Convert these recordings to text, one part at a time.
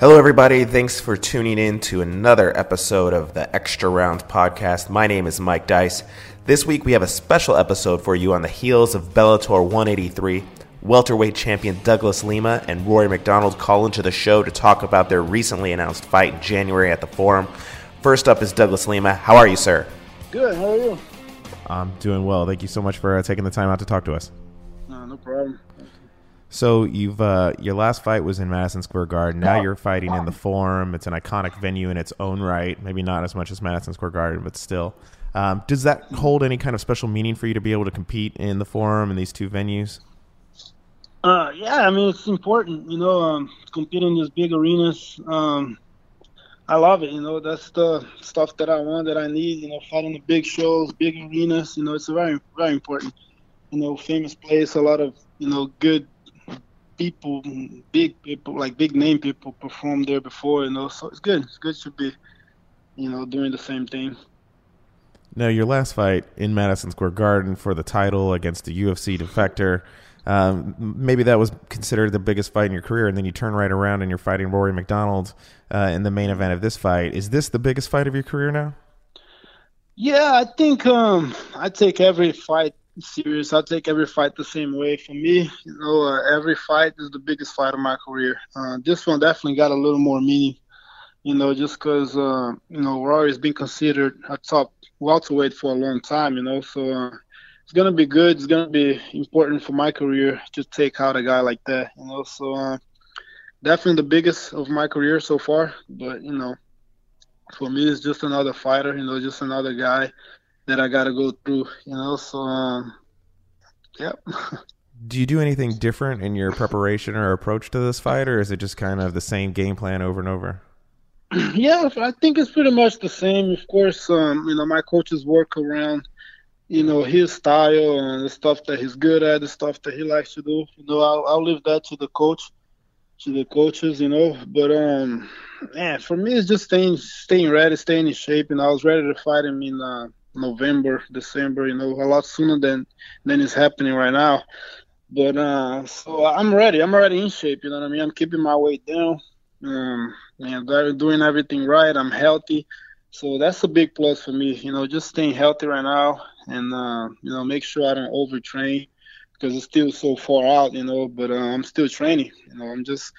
Hello, everybody. Thanks for tuning in to another episode of the Extra Round podcast. My name is Mike Dice. This week, we have a special episode for you on the heels of Bellator 183. Welterweight champion Douglas Lima and Rory MacDonald call into the show to talk about their recently announced fight in January at the Forum. First up is Douglas Lima. How are you, sir? Good. How are you? I'm doing well. Thank you so much for uh, taking the time out to talk to us. No, no problem. So you've uh, your last fight was in Madison Square Garden. Now you're fighting in the Forum. It's an iconic venue in its own right. Maybe not as much as Madison Square Garden, but still. Um, does that hold any kind of special meaning for you to be able to compete in the Forum in these two venues? Uh, yeah, I mean it's important. You know, um, competing in these big arenas. Um, I love it. You know, that's the stuff that I want, that I need. You know, fighting the big shows, big arenas. You know, it's very, very important. You know, famous place, a lot of you know good people, big people, like big name people performed there before, you know. So it's good. It's good to be, you know, doing the same thing. Now, your last fight in Madison Square Garden for the title against the UFC defector, um, maybe that was considered the biggest fight in your career, and then you turn right around and you're fighting Rory MacDonald uh, in the main event of this fight. Is this the biggest fight of your career now? Yeah, I think um, I take every fight serious. I take every fight the same way. For me, you know, uh, every fight is the biggest fight of my career. Uh, this one definitely got a little more meaning, you know, just because, uh, you know, Rory's been considered a top welterweight for a long time, you know, so uh, it's to be good. It's to be important for my career to take out a guy like that, you know, so uh, definitely the biggest of my career so far, but, you know, for me, it's just another fighter, you know, just another guy that I got to go through, you know. So, um, yep. Do you do anything different in your preparation or approach to this fight, or is it just kind of the same game plan over and over? Yeah, I think it's pretty much the same. Of course, um, you know, my coaches work around, you know, his style and the stuff that he's good at, the stuff that he likes to do. You know, I'll, I'll leave that to the coach, to the coaches, you know. But um, man, for me, it's just staying, staying ready, staying in shape. And I was ready to fight him in uh, November, December, you know, a lot sooner than than is happening right now. But uh, so I'm ready. I'm already in shape. You know what I mean? I'm keeping my weight down. Um, and doing everything right. I'm healthy. So that's a big plus for me. You know, just staying healthy right now, and uh, you know, make sure I don't overtrain because it's still so far out. You know, but uh, I'm still training. You know, I'm just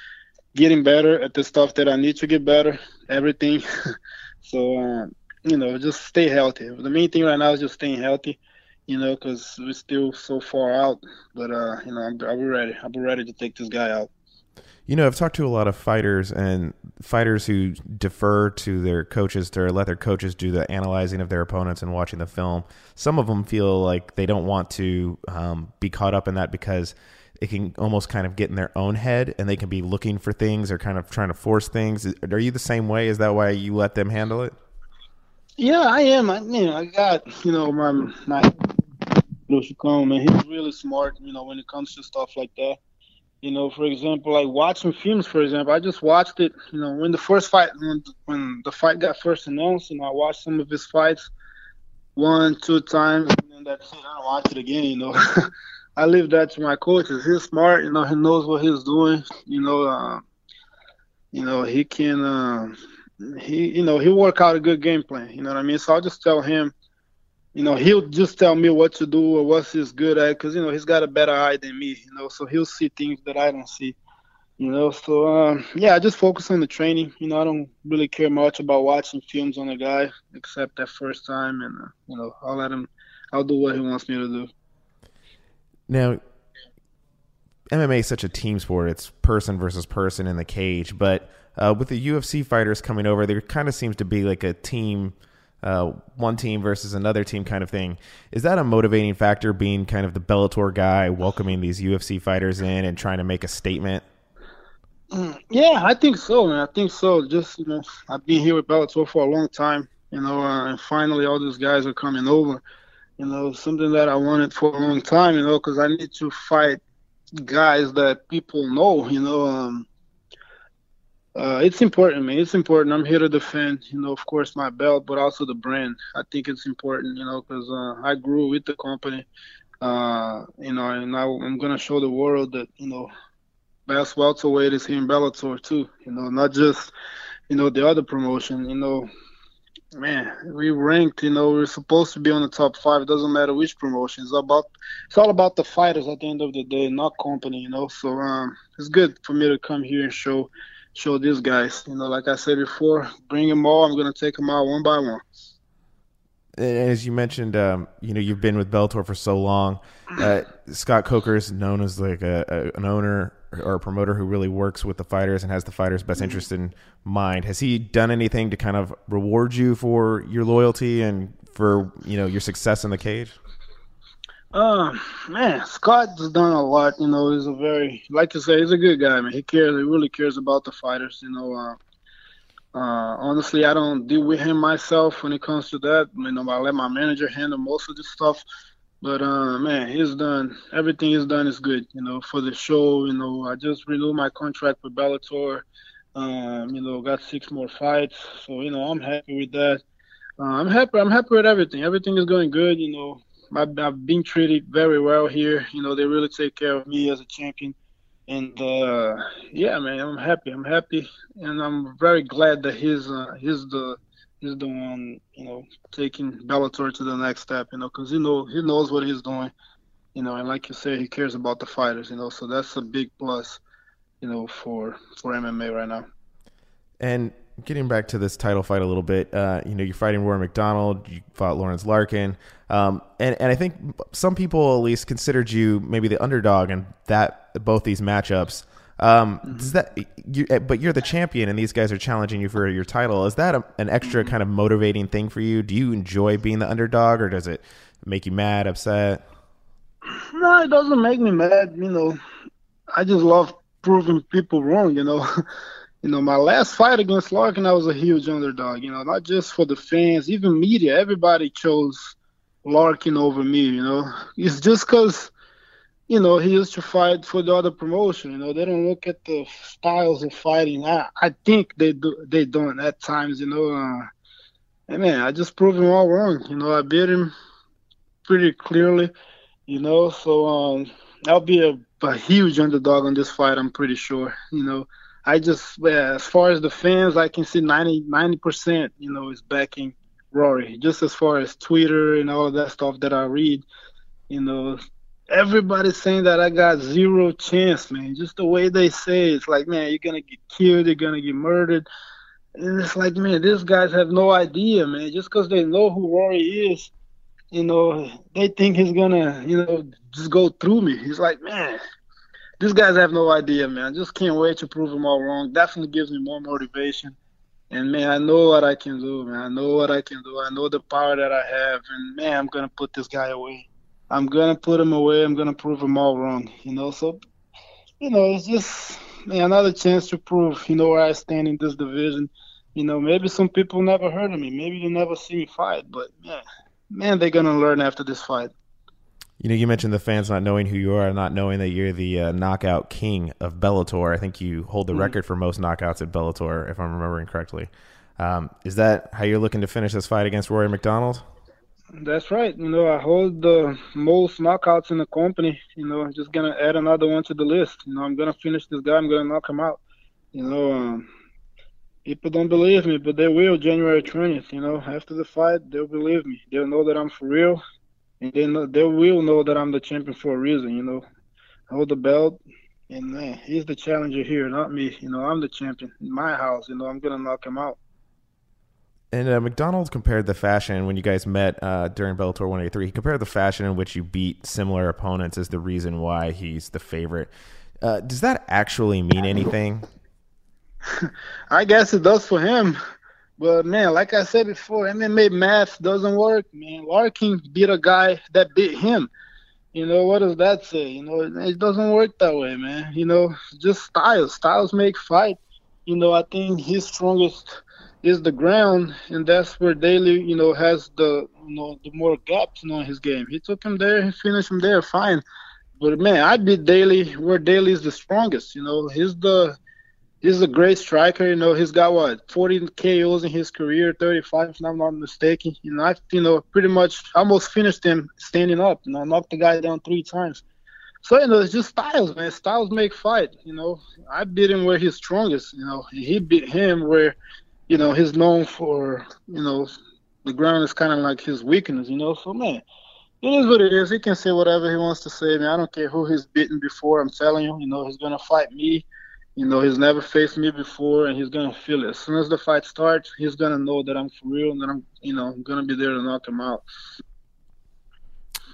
getting better at the stuff that I need to get better. Everything. so uh, you know, just stay healthy. The main thing right now is just staying healthy, you know, because we're still so far out. But, uh, you know, I'll be ready. I'll be ready to take this guy out. You know, I've talked to a lot of fighters and fighters who defer to their coaches to let their coaches do the analyzing of their opponents and watching the film. Some of them feel like they don't want to um, be caught up in that because it can almost kind of get in their own head and they can be looking for things or kind of trying to force things. Are you the same way? Is that why you let them handle it? Yeah, I am. I you know, I got you know my my Chicone, and he's really smart. You know, when it comes to stuff like that. You know, for example, like watching films. For example, I just watched it. You know, when the first fight, when when the fight got first announced, you know, I watched some of his fights, one, two times, and then that's it. I don't watch it again. You know, I leave that to my coaches. He's smart. You know, he knows what he's doing. You know, uh, you know, he can. Uh, he you know he'll work out a good game plan. You know what I mean? So I'll just tell him, you know, he'll just tell me what to do or what he's good at because you know he's got a better eye than me. You know, so he'll see things that I don't see. You know, so um, yeah, I just focus on the training. You know, I don't really care much about watching films on a guy except that first time, and uh, you know, I'll let him. I'll do what he wants me to do. Now, MMA is such a team sport. It's person versus person in the cage, but uh, with the UFC fighters coming over, there kind of seems to be like a team, uh, one team versus another team kind of thing. Is that a motivating factor, being kind of the Bellator guy, welcoming these UFC fighters in and trying to make a statement? Mm, yeah, I think so, man. I think so. Just you know, I've been here with Bellator for a long time, you know, uh, and finally all these guys are coming over. You know, something that I wanted for a long time, you know, because I need to fight guys that people know, you know. Um, uh, it's important, man. It's important. I'm here to defend, you know, of course, my belt, but also the brand. I think it's important, you know, because uh, I grew with the company, uh, you know, and I, am gonna show the world that, you know, best welterweight is here in Bellator too. You know, not just you know the other promotion. You know, man, we ranked. You know, we're supposed to be on the top five. It doesn't matter which promotion. It's about it's all about the fighters at the end of the day, not company. You know, so um, it's good for me to come here and show show these guys. You know, like I said before, bring them all. I'm gonna take them out one by one. And As you mentioned, um, you know you've been with Bellator for so long. Uh, Scott Coker is known as like a, a, an owner or a promoter who really works with the fighters and has the fighters' best interest in mind. Has he done anything to kind of reward you for your loyalty and for you know your success in the cage? Uh, man, Scott's done a lot. You know, he's a very, like you say, he's a good guy, man. He cares. He really cares about the fighters. You know, uh, uh, honestly, I don't deal with him myself when it comes to that. You know, I let my manager handle most of this stuff. But uh, man, he's done everything he's done is good. You know, for the show. You know, I just renewed my contract with Bellator. Um, you know, got six more fights, so you know I'm happy with that. Uh, I'm happy. I'm happy with everything. Everything is going good. You know, I've, been treated very well here. You know, they really take care of me as a champion. And uh, yeah, man, I'm happy. I'm happy, and I'm very glad that he's uh, he's the he's the one you know taking Bellator to the next step. You know, because he know he knows what he's doing. You know, and like you said, he cares about the fighters. You know, so that's a big plus. You know, for for MMA right now. And getting back to this title fight a little bit, uh, you know, you're fighting Rory MacDonald, you fought Lorenz Larkin, um, and and I think some people at least considered you maybe the underdog in that both these matchups. Um, mm-hmm. Does that, you, eh, but you're the champion, and these guys are challenging you for your title. Is that a, an extra mm-hmm. kind of motivating thing for you? Do you enjoy being the underdog, or does it make you mad, upset? No, it doesn't make me mad. You know, I just love proving people wrong. You know. you know, my last fight against Larkin, I was a huge underdog. You know, not just for the fans, even media. Everybody chose Larkin over me. You know, it's just because, you know, he used to fight for the other promotion. You know, they don't look at the styles of fighting. I, I think they do. They don't at times. You know, uh, and man, I just proved him all wrong. You know, I beat him pretty clearly. You know, so um, I'll be a, a huge underdog on this fight. I'm pretty sure. You know. I just, yeah, as far as the fans, I can see 90 percent, you know, is backing Rory. Just as far as Twitter and all that stuff that I read, you know, everybody's saying that I got zero chance, man. Just the way they say it, it's like, man, you're gonna get killed, you're gonna get murdered. And it's like, man, these guys have no idea, man. Just because they know who Rory is, you know, they think he's gonna, you know, just go through me. He's like, man, these guys have no idea, man. Just can't wait to prove them all wrong. Definitely gives me more motivation. And man, I know what I can do, man. I know what I can do. I know the power that I have, and man, I'm gonna put this guy away. I'm gonna put him away. I'm gonna prove him all wrong. You know, so you know, it's just man, another chance to prove, you know, where I stand in this division. You know, maybe some people never heard of me. Maybe they never see me fight, but man, man, they're gonna learn after this fight. You know, you mentioned the fans not knowing who you are, not knowing that you're the uh, knockout king of Bellator. I think you hold the mm record for most knockouts at Bellator, if I'm remembering correctly. Um, is that how you're looking to finish this fight against Rory MacDonald? That's right. You know, I hold the most knockouts in the company. You know, I'm just gonna add another one to the list. You know, I'm gonna finish this guy. I'm gonna knock him out. You know, um, people don't believe me, but they will January 20th. You know, after the fight, they'll believe me. They'll know that I'm for real and they know, they will know that I'm the champion for a reason. You know, I hold the belt, and man, he's the challenger here, not me. You know, I'm the champion in my house. You know, I'm gonna knock him out. And uh, MacDonald compared the fashion when you guys met uh, during Bellator 183. He compared the fashion in which you beat similar opponents as the reason why he's the favorite. Uh, does that actually mean anything? I guess it does for him. But man, like I said before, MMA math doesn't work, man. Larkin beat a guy that beat him. You know, what does that say? You know, it doesn't work that way, man. You know, just styles. Styles make fight. You know, I think his strongest is the ground, and that's where Daley, you know, has the you know the more gaps in his game. He took him there, he finished him there, fine. But man, I beat Daley where Daley is the strongest. You know, he's the he's a great striker. You know, he's got what 40 KOs in his career, 35 if I'm not mistaken. You I you know pretty much almost finished him standing up. You know, knocked the guy down three times. So you know, it's just styles, man. Styles make fight. You know, I beat him where he's strongest. You know, he beat him where, you know, he's known for. You know, the ground is kind of like his weakness. You know, so man, it is what it is. He can say whatever he wants to say, man. I don't care who he's beaten before. I'm telling you, you know, he's gonna fight me. You know, he's never faced me before, and he's gonna feel it. As soon as the fight starts, he's gonna know that I'm for real, and that I'm, you know, gonna be there to knock him out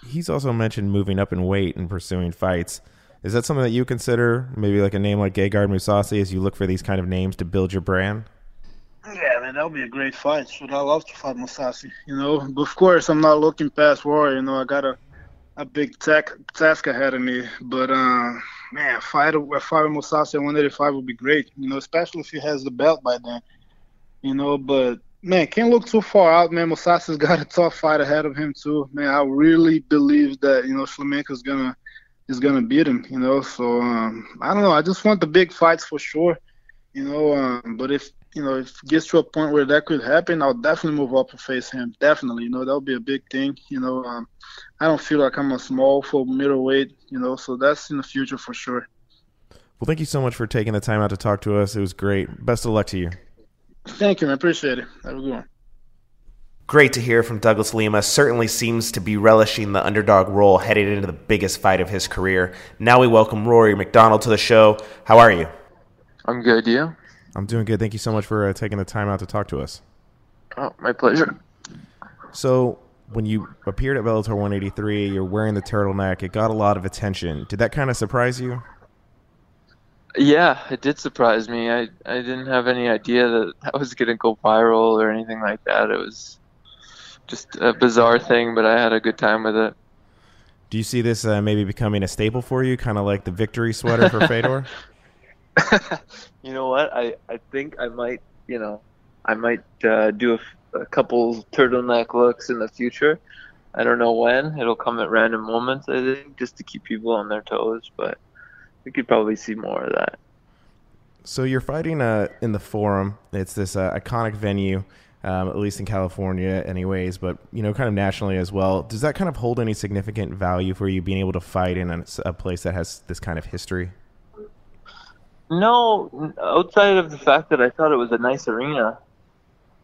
he's also mentioned moving up in weight and pursuing fights. Is that something that you consider? Maybe like a name like Gegard Mousasi as you look for these kind of names to build your brand? Yeah, man, that would be a great fight. Should I love to fight Mousasi? You know, but of course, I'm not looking past war You know, I got a a big tech, task ahead of me. But uh, man, fight a fight Mousasi at 185 would be great. You know, especially if he has the belt by then. You know, but man, can't look too far out, man. Mousasi's got a tough fight ahead of him too, man. I really believe that you know Shlemenko's gonna is gonna beat him, you know. So um, I don't know. I just want the big fights for sure, you know. Um, but if you know if it gets to a point where that could happen, I'll definitely move up and face him. Definitely, you know, that would be a big thing. You know, um, I don't feel like I'm a small for middleweight, you know. So that's in the future for sure. Well, thank you so much for taking the time out to talk to us. It was great. Best of luck to you. Thank you, man. Appreciate it. Have a good one. Great to hear from Douglas Lima. Certainly seems to be relishing the underdog role headed into the biggest fight of his career. Now we welcome Rory MacDonald to the show. How are you? I'm good. You? I'm doing good. Thank you so much for uh, taking the time out to talk to us. Oh, my pleasure. So, when you appeared at Bellator 183, you're wearing the turtleneck. It got a lot of attention. Did that kind of surprise you? Yeah, it did surprise me. I I didn't have any idea that that was gonna go viral or anything like that. It was just a bizarre thing, but I had a good time with it. Do you see this uh, maybe becoming a staple for you, kind of like the victory sweater for Fedor? you know what? I I think I might. You know, I might uh, do a, couple turtleneck looks in the future. I don't know when. It'll come at random moments. I think just to keep people on their toes, but we could probably see more of that. So you're fighting uh, in the Forum. It's this uh, iconic venue, um, at least in California, anyways, but you know, kind of nationally as well. Does that kind of hold any significant value for you being able to fight in a, a place that has this kind of history? No, outside of the fact that I thought it was a nice arena,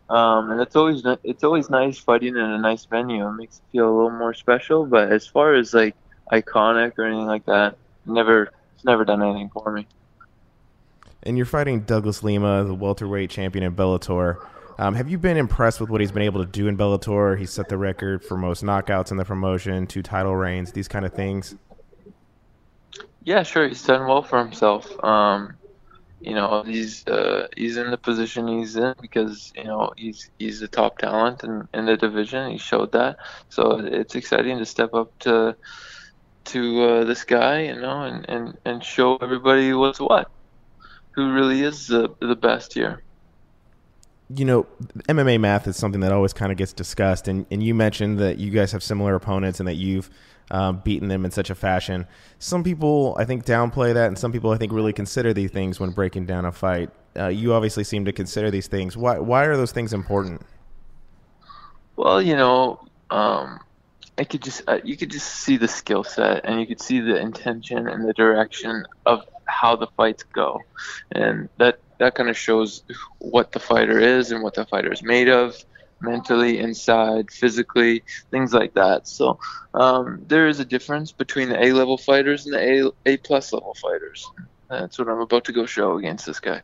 um, and it's always it's always nice fighting in a nice venue. It makes it feel a little more special. But as far as like iconic or anything like that, never it's never done anything for me. And you're fighting Douglas Lima, the welterweight champion in Bellator. Um, have you been impressed with what he's been able to do in Bellator? He set the record for most knockouts in the promotion, two title reigns, these kind of things. Yeah, sure. He's done well for himself. Um, you know, he's uh, he's in the position he's in because you know he's he's a top talent in, in the division. He showed that, so it's exciting to step up to to uh, this guy, you know, and, and, and show everybody what's what, who really is the the best here. You know, MMA math is something that always kind of gets discussed, and, and you mentioned that you guys have similar opponents and that you've um, beaten them in such a fashion. Some people, I think, downplay that, and some people, I think, really consider these things when breaking down a fight. Uh, you obviously seem to consider these things. Why? Why are those things important? Well, you know, um, I could just uh, you could just see the skill set and you could see the intention and the direction of how the fights go, and that that kind of shows what the fighter is and what the fighter is made of mentally inside physically things like that. So um, there is a difference between the a level fighters and the a a plus level fighters. That's what i'm about to go show against this guy.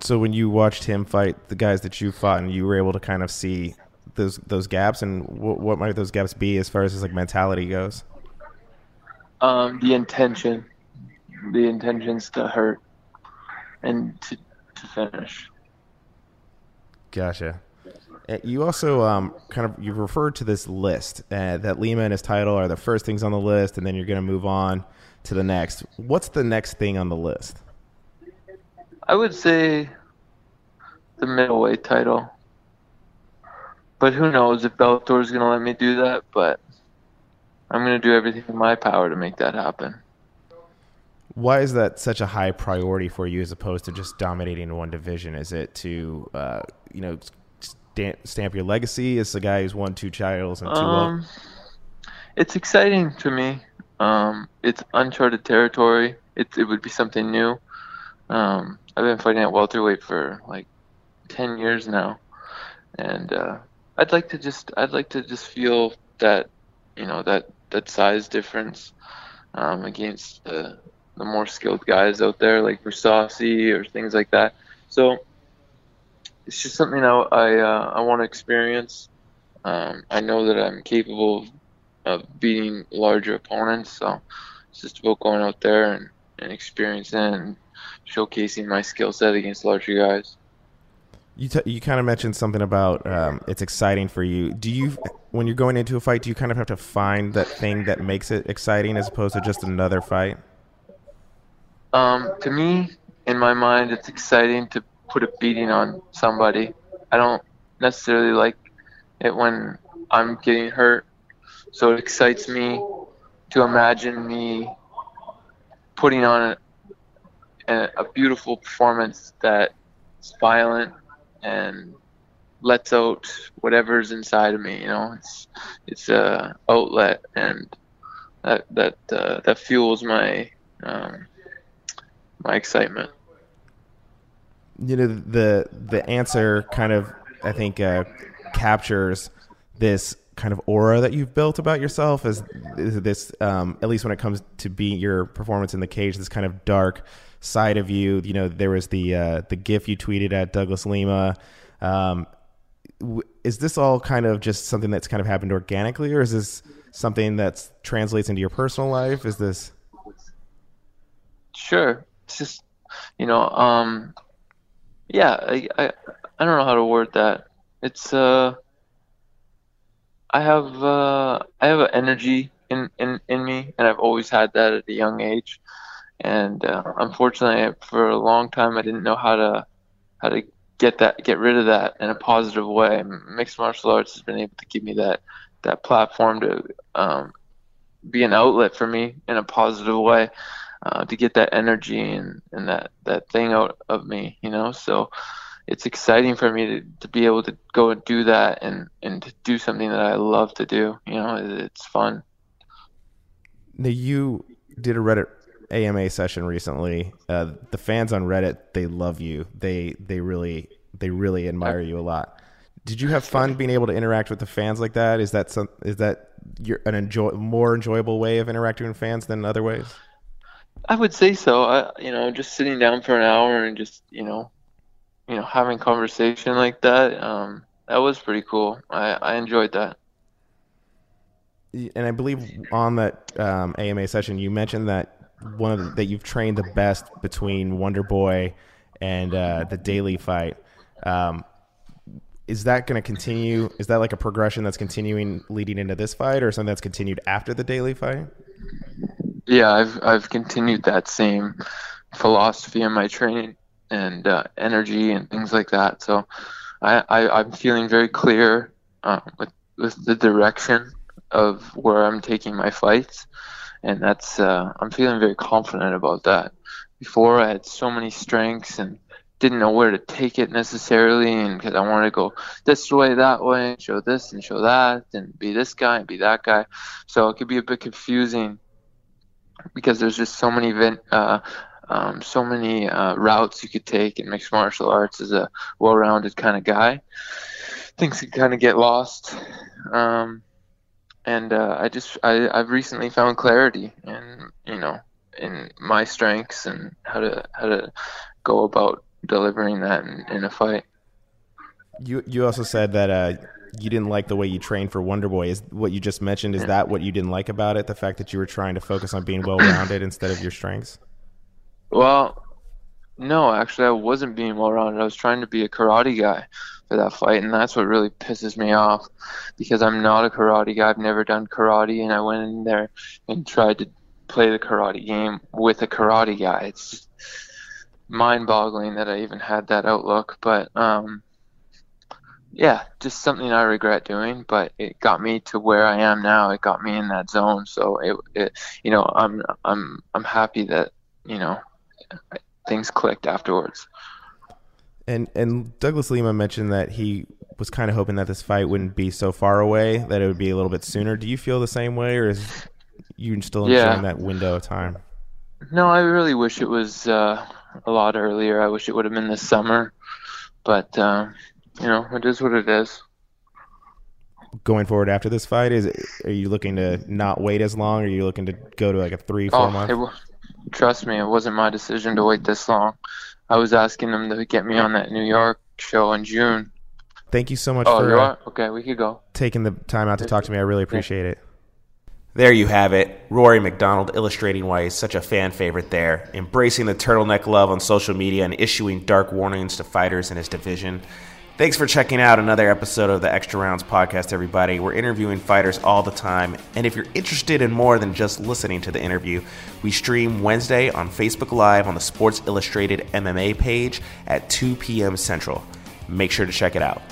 So when you watched him fight the guys that you fought and you were able to kind of see those those gaps, and what, what might those gaps be as far as his like mentality goes? Um, the intention, the intentions to hurt and to to finish. Gotcha. You also um, kind of you referred to this list uh, that Lima and his title are the first things on the list, and then you're going to move on to the next. What's the next thing on the list? I would say the middleweight title. But who knows if Bellator is going to let me do that? But I'm going to do everything in my power to make that happen. Why is that such a high priority for you, as opposed to just dominating one division? Is it to, uh, you know, stamp your legacy as the guy who's won two titles and two? Um, it's exciting to me. Um, it's uncharted territory. It it would be something new. Um, I've been fighting at welterweight for like ten years now, and uh, I'd like to just I'd like to just feel that you know that that size difference um, against the the more skilled guys out there like Versace or things like that. So it's just something I I, uh, I want to experience. Um, I know that I'm capable of beating larger opponents, so it's just about going out there and, and experiencing and showcasing my skill set against larger guys. You t- you kind of mentioned something about um, it's exciting for you. Do you when you're going into a fight, do you kind of have to find that thing that makes it exciting as opposed to just another fight? Um, to me, in my mind, it's exciting to put a beating on somebody. I don't necessarily like it when I'm getting hurt, so it excites me to imagine me putting on a, a, beautiful performance that's violent and lets out whatever's inside of me. You know, it's it's a outlet, and that that uh, that fuels my um, my excitement. You know, the the answer kind of I think uh, captures this kind of aura that you've built about yourself as this um, at least when it comes to being your performance in the cage this kind of dark side of you you know there was the uh, the gif you tweeted at Douglas Lima um, is this all kind of just something that's kind of happened organically, or is this something that translates into your personal life? Is this? Sure. It's just, you know, um, yeah, I, I, I don't know how to word that. It's, uh, I have, uh, I have an energy in, in, in me, and I've always had that at a young age. And uh, unfortunately, for a long time, I didn't know how to, how to get that get rid of that in a positive way. Mixed martial arts has been able to give me that that platform to um, be an outlet for me in a positive way uh, to get that energy and, and that that thing out of me, you know. So it's exciting for me to, to be able to go and do that and and to do something that I love to do. You know, it's fun. Now you did a Reddit AMA session recently. Uh, the fans on Reddit they love you. They they really they really admire you a lot. Did you have fun being able to interact with the fans like that? Is that some is that your an enjoy more enjoyable way of interacting with fans than other ways? I would say so. I, you know, just sitting down for an hour and just you know, you know, having conversation like that. Um, that was pretty cool. I I enjoyed that and I believe on that um, AMA session, you mentioned that one of the, that you've trained the best between Wonder Boy and uh, the Daley fight. Um, is that going to continue? Is that like a progression that's continuing leading into this fight, or something that's continued after the Daley fight? Yeah, I've I've continued that same philosophy in my training and uh, energy and things like that. So I, I am feeling very clear uh, with with the direction of where I'm taking my fights and that's uh, I'm feeling very confident about that. Before I had so many strengths and didn't know where to take it necessarily, and because I wanted to go this way, that way, show this and show that, and be this guy and be that guy, so it could be a bit confusing because there's just so many uh, um, so many uh, routes you could take in mixed martial arts as a well-rounded kind of guy. Things can kind of get lost. Um, and uh, I just I, I've recently found clarity in you know in my strengths and how to how to go about delivering that in, in a fight. You you also said that uh, you didn't like the way you trained for Wonder Boy. Is what you just mentioned? Is that what you didn't like about it? The fact that you were trying to focus on being well rounded instead of your strengths. Well, no, actually, I wasn't being well rounded. I was trying to be a karate guy for that fight, and that's what really pisses me off because I'm not a karate guy. I've never done karate, and I went in there and tried to play the karate game with a karate guy. It's mind-boggling that I even had that outlook, but um, yeah, just something I regret doing. But it got me to where I am now. It got me in that zone. So it, it you know, I'm I'm I'm happy that you know things clicked afterwards. And and Douglas Lima mentioned that he was kind of hoping that this fight wouldn't be so far away, that it would be a little bit sooner. Do you feel the same way, or is you still enjoying Yeah. that window of time? No, I really wish it was uh, a lot earlier. I wish it would have been this summer, but uh, you know, it is what it is. Going forward after this fight, is are you looking to not wait as long? Or are you looking to go to like a three, four Oh, month? it, trust me, it wasn't my decision to wait this long. I was asking them to get me on that New York show in June. Thank you so much Oh, for you uh, are? Okay, we could go. taking the time out to talk to me. I really appreciate it. There you have it. Rory MacDonald illustrating why he's such a fan favorite there, embracing the turtleneck love on social media and issuing dark warnings to fighters in his division. Thanks for checking out another episode of the Extra Rounds podcast, everybody. We're interviewing fighters all the time, and if you're interested in more than just listening to the interview, we stream Wednesday on Facebook Live on the Sports Illustrated MMA page at 2 p.m. Central. Make sure to check it out.